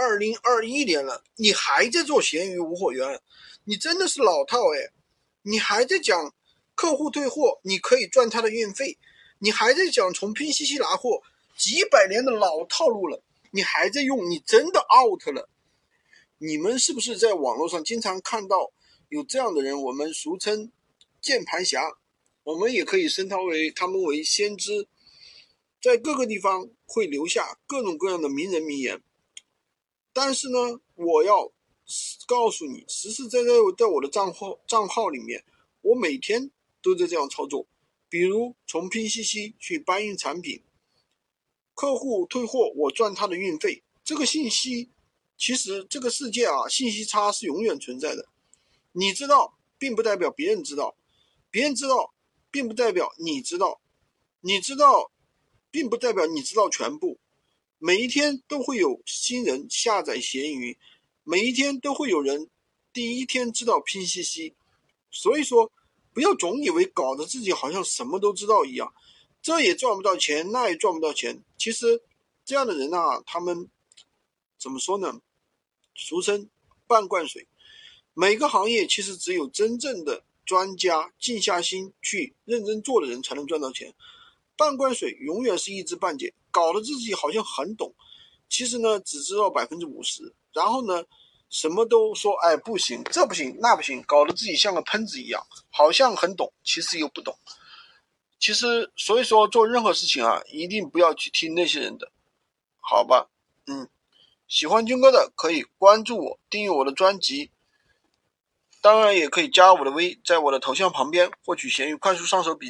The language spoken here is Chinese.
二零二一年了，你还在做闲鱼无货源，你真的是老套哎！你还在讲客户退货，你可以赚他的运费，你还在讲从拼夕夕拿货，几百年的老套路了，你还在用，你真的 out 了。你们是不是在网络上经常看到有这样的人？我们俗称键盘侠，我们也可以称他为他们为先知，在各个地方会留下各种各样的名人名言。但是呢，我要告诉你，实实在在在我的账号账号里面，我每天都在这样操作。比如从拼夕夕去搬运产品，客户退货，我赚他的运费。这个信息，其实这个世界啊，信息差是永远存在的。你知道，并不代表别人知道；别人知道，并不代表你知道；你知道，并不代表你知道全部。每一天都会有新人下载闲鱼，每一天都会有人第一天知道拼夕夕，所以说不要总以为搞得自己好像什么都知道一样，这也赚不到钱，那也赚不到钱。其实这样的人啊，他们怎么说呢？俗称半罐水。每个行业其实只有真正的专家静下心去认真做的人才能赚到钱。半罐水永远是一知半解，搞得自己好像很懂，其实呢只知道百分之五十，然后呢什么都说，哎不行，这不行，那不行，搞得自己像个喷子一样，好像很懂，其实又不懂。其实所以说做任何事情啊，一定不要去听那些人的，好吧？嗯，喜欢军哥的可以关注我，订阅我的专辑，当然也可以加我的微，在我的头像旁边获取闲鱼快速上手笔。